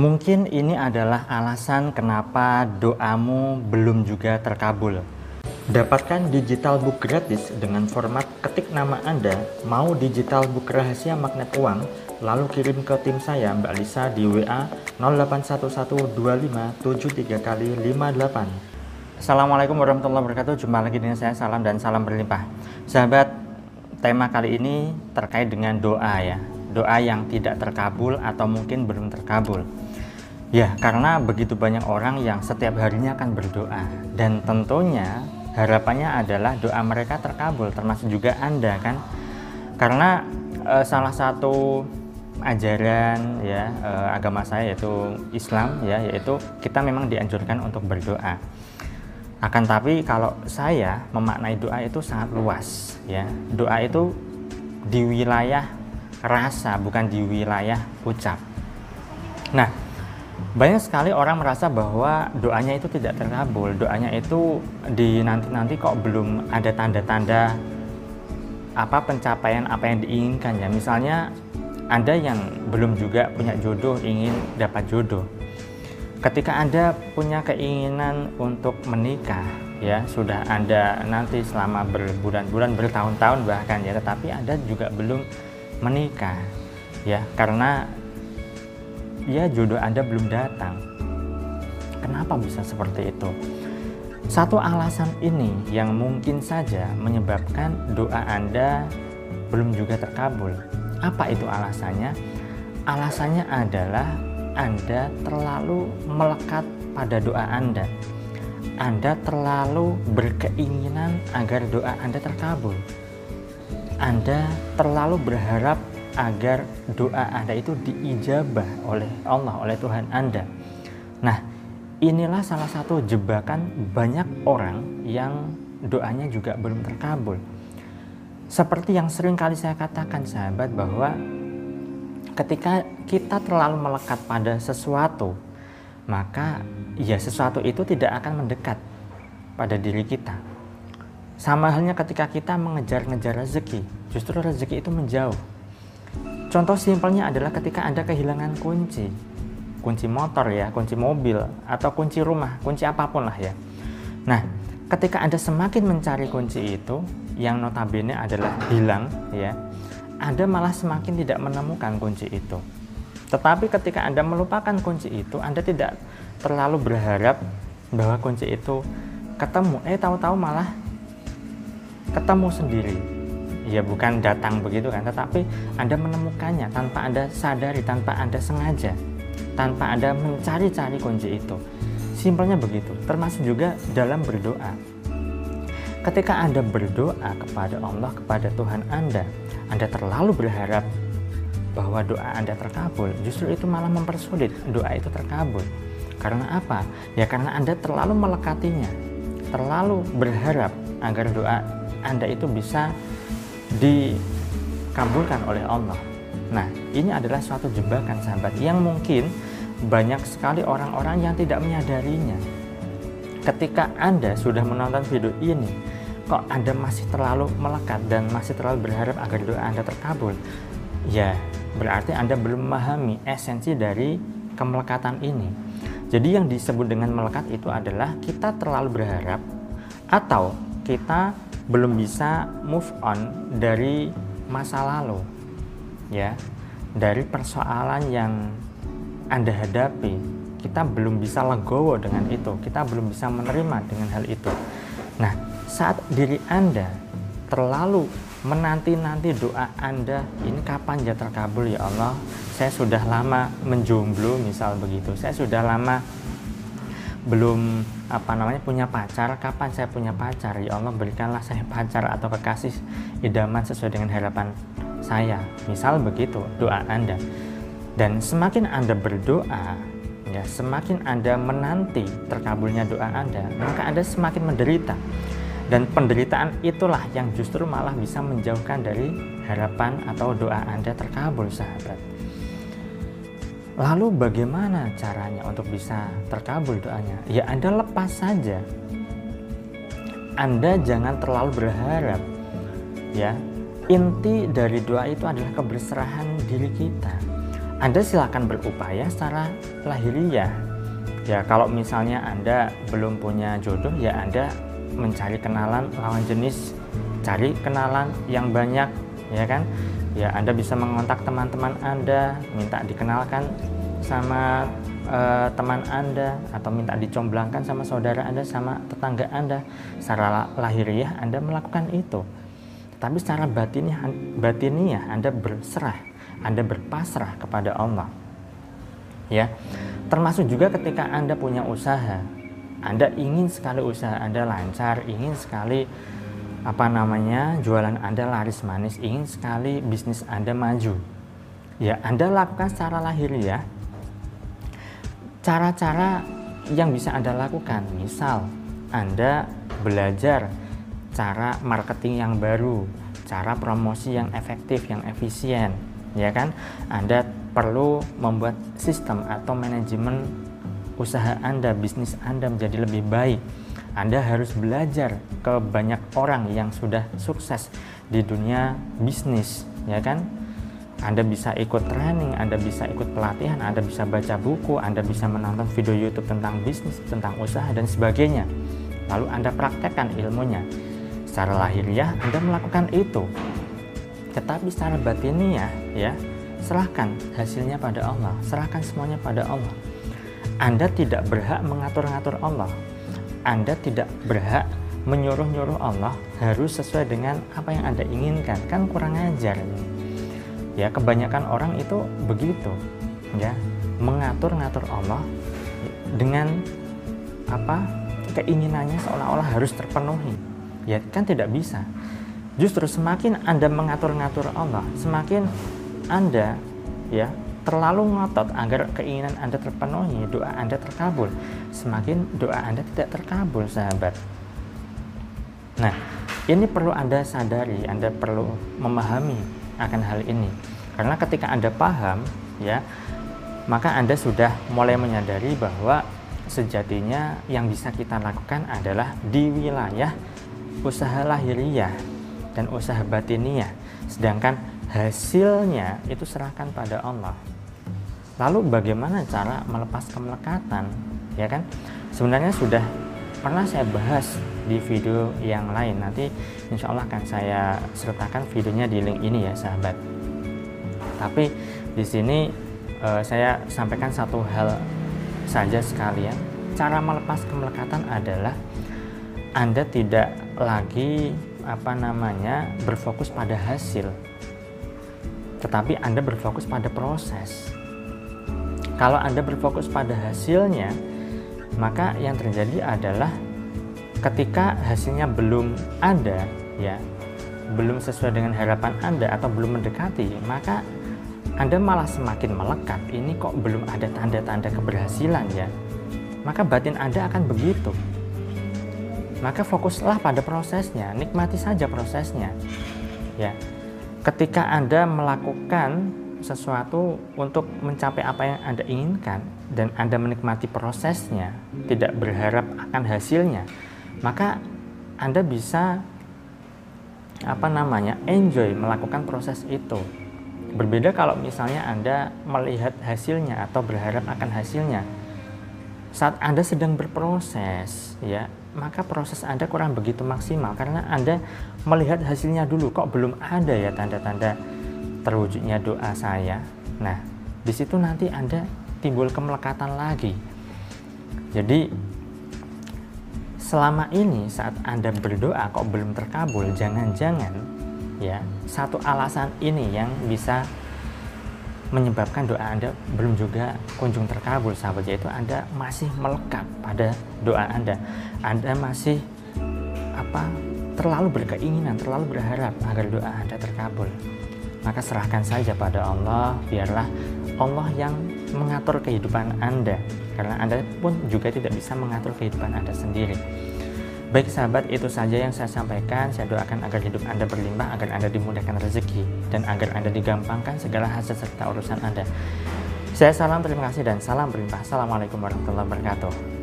Mungkin ini adalah alasan kenapa doamu belum juga terkabul. Dapatkan digital book gratis dengan format ketik nama Anda, mau digital book rahasia magnet uang, lalu kirim ke tim saya Mbak Lisa di WA 08112573 kali 58. Assalamualaikum warahmatullahi wabarakatuh. Jumpa lagi dengan saya Salam dan salam berlimpah. Sahabat, tema kali ini terkait dengan doa ya doa yang tidak terkabul atau mungkin belum terkabul. Ya, karena begitu banyak orang yang setiap harinya akan berdoa dan tentunya harapannya adalah doa mereka terkabul termasuk juga Anda kan. Karena e, salah satu ajaran ya e, agama saya yaitu Islam ya yaitu kita memang dianjurkan untuk berdoa. Akan tapi kalau saya memaknai doa itu sangat luas ya. Doa itu di wilayah rasa bukan di wilayah ucap. Nah, banyak sekali orang merasa bahwa doanya itu tidak terkabul, doanya itu di nanti-nanti kok belum ada tanda-tanda apa pencapaian apa yang diinginkan ya. Misalnya ada yang belum juga punya jodoh ingin dapat jodoh. Ketika Anda punya keinginan untuk menikah, ya sudah Anda nanti selama berbulan-bulan, bertahun-tahun bahkan ya, tetapi Anda juga belum menikah ya karena ya jodoh Anda belum datang. Kenapa bisa seperti itu? Satu alasan ini yang mungkin saja menyebabkan doa Anda belum juga terkabul. Apa itu alasannya? Alasannya adalah Anda terlalu melekat pada doa Anda. Anda terlalu berkeinginan agar doa Anda terkabul. Anda terlalu berharap agar doa Anda itu diijabah oleh Allah, oleh Tuhan Anda. Nah, inilah salah satu jebakan banyak orang yang doanya juga belum terkabul. Seperti yang sering kali saya katakan sahabat bahwa ketika kita terlalu melekat pada sesuatu, maka ya sesuatu itu tidak akan mendekat pada diri kita sama halnya ketika kita mengejar-ngejar rezeki, justru rezeki itu menjauh. Contoh simpelnya adalah ketika Anda kehilangan kunci, kunci motor ya, kunci mobil, atau kunci rumah, kunci apa pun lah ya. Nah, ketika Anda semakin mencari kunci itu, yang notabene adalah hilang ya, Anda malah semakin tidak menemukan kunci itu. Tetapi ketika Anda melupakan kunci itu, Anda tidak terlalu berharap bahwa kunci itu ketemu. Eh, tahu-tahu malah ketemu sendiri ya bukan datang begitu kan tetapi Anda menemukannya tanpa Anda sadari tanpa Anda sengaja tanpa Anda mencari-cari kunci itu. Simpelnya begitu termasuk juga dalam berdoa. Ketika Anda berdoa kepada Allah kepada Tuhan Anda Anda terlalu berharap bahwa doa Anda terkabul. Justru itu malah mempersulit doa itu terkabul. Karena apa? ya karena Anda terlalu melekatinya terlalu berharap agar doa anda itu bisa dikabulkan oleh Allah. Nah, ini adalah suatu jebakan sahabat yang mungkin banyak sekali orang-orang yang tidak menyadarinya. Ketika Anda sudah menonton video ini, kok Anda masih terlalu melekat dan masih terlalu berharap agar doa Anda terkabul? Ya, berarti Anda belum memahami esensi dari kemelekatan ini. Jadi yang disebut dengan melekat itu adalah kita terlalu berharap atau kita belum bisa move on dari masa lalu ya. Dari persoalan yang anda hadapi kita belum bisa legowo dengan itu. Kita belum bisa menerima dengan hal itu. Nah saat diri anda terlalu menanti-nanti doa anda ini kapan ya terkabul ya Allah? Saya sudah lama menjomblo misal begitu. Saya sudah lama belum apa namanya punya pacar kapan saya punya pacar? Ya Allah berikanlah saya pacar atau kekasih idaman sesuai dengan harapan saya. Misal begitu doa anda. Dan semakin anda berdoa ya semakin anda menanti terkabulnya doa anda maka anda semakin menderita. Dan penderitaan itulah yang justru malah bisa menjauhkan dari harapan atau doa anda terkabul sahabat Lalu bagaimana caranya untuk bisa terkabul doanya? Ya Anda lepas saja. Anda jangan terlalu berharap. Ya, inti dari doa itu adalah keberserahan diri kita. Anda silakan berupaya secara lahiriah. Ya, kalau misalnya Anda belum punya jodoh, ya Anda mencari kenalan lawan jenis, cari kenalan yang banyak, ya kan? Ya, Anda bisa mengontak teman-teman Anda, minta dikenalkan sama uh, teman Anda atau minta dicomblangkan sama saudara Anda sama tetangga Anda. Secara lahiriah Anda melakukan itu. Tapi secara batinnya batinnya Anda berserah anda berpasrah kepada Allah. Ya. Termasuk juga ketika Anda punya usaha, Anda ingin sekali usaha Anda lancar, ingin sekali apa namanya jualan Anda laris manis, ingin sekali bisnis Anda maju. Ya, Anda lakukan secara lahiriah cara-cara yang bisa Anda lakukan. Misal, Anda belajar cara marketing yang baru, cara promosi yang efektif, yang efisien, ya kan Anda perlu membuat sistem atau manajemen usaha Anda bisnis Anda menjadi lebih baik Anda harus belajar ke banyak orang yang sudah sukses di dunia bisnis ya kan? Anda bisa ikut training, Anda bisa ikut pelatihan, Anda bisa baca buku, Anda bisa menonton video YouTube tentang bisnis, tentang usaha, dan sebagainya. Lalu Anda praktekkan ilmunya. Secara lahiriah, Anda melakukan itu. Tetapi secara batiniah ya serahkan hasilnya pada Allah. Serahkan semuanya pada Allah. Anda tidak berhak mengatur-ngatur Allah Anda tidak berhak menyuruh-nyuruh Allah harus sesuai dengan apa yang Anda inginkan. Kan kurang ajar ya kebanyakan orang itu begitu ya. Mengatur-ngatur Allah dengan apa? Keinginannya seolah-olah harus terpenuhi. Ya kan tidak bisa. Justru semakin Anda mengatur-ngatur Allah, semakin Anda ya terlalu ngotot agar keinginan Anda terpenuhi, doa Anda terkabul, semakin doa Anda tidak terkabul, sahabat. Nah, ini perlu Anda sadari, Anda perlu memahami akan hal ini. Karena ketika Anda paham, ya, maka Anda sudah mulai menyadari bahwa sejatinya yang bisa kita lakukan adalah di wilayah usaha lahiriah dan usaha batiniah sedangkan hasilnya itu serahkan pada Allah lalu bagaimana cara melepas kemelekatan? Ya kan? Sebenarnya sudah pernah saya bahas di video yang lain. Nanti insya Allah akan saya sertakan videonya di link ini ya sahabat. Tapi di sini eh, saya sampaikan satu hal saja sekalian. Cara melepas kemelekatan adalah anda tidak lagi apa namanya berfokus pada hasil tetapi Anda berfokus pada proses kalau Anda berfokus pada hasilnya maka yang terjadi adalah ketika hasilnya belum ada ya belum sesuai dengan harapan Anda atau belum mendekati maka anda malah semakin melekat ini kok belum ada tanda-tanda keberhasilan ya maka batin Anda akan begitu maka fokuslah pada prosesnya, nikmati saja prosesnya. Ya. Ketika Anda melakukan sesuatu untuk mencapai apa yang Anda inginkan dan Anda menikmati prosesnya, tidak berharap akan hasilnya, maka Anda bisa apa namanya? enjoy melakukan proses itu. Berbeda kalau misalnya Anda melihat hasilnya atau berharap akan hasilnya. Saat Anda sedang berproses, ya, maka proses Anda kurang begitu maksimal karena Anda melihat hasilnya dulu kok belum ada ya tanda-tanda terwujudnya doa saya. Nah, di situ nanti Anda timbul kemelekatan lagi. Jadi selama ini saat Anda berdoa kok belum terkabul, jangan-jangan ya satu alasan ini yang bisa menyebabkan doa Anda belum juga kunjung terkabul sahabat yaitu Anda masih melekat pada doa Anda Anda masih apa terlalu berkeinginan terlalu berharap agar doa Anda terkabul maka serahkan saja pada Allah biarlah Allah yang mengatur kehidupan Anda karena Anda pun juga tidak bisa mengatur kehidupan Anda sendiri Baik sahabat, itu saja yang saya sampaikan. Saya doakan agar hidup Anda berlimpah, agar Anda dimudahkan rezeki, dan agar Anda digampangkan segala hasil serta urusan Anda. Saya salam terima kasih dan salam berlimpah. Assalamualaikum warahmatullahi wabarakatuh.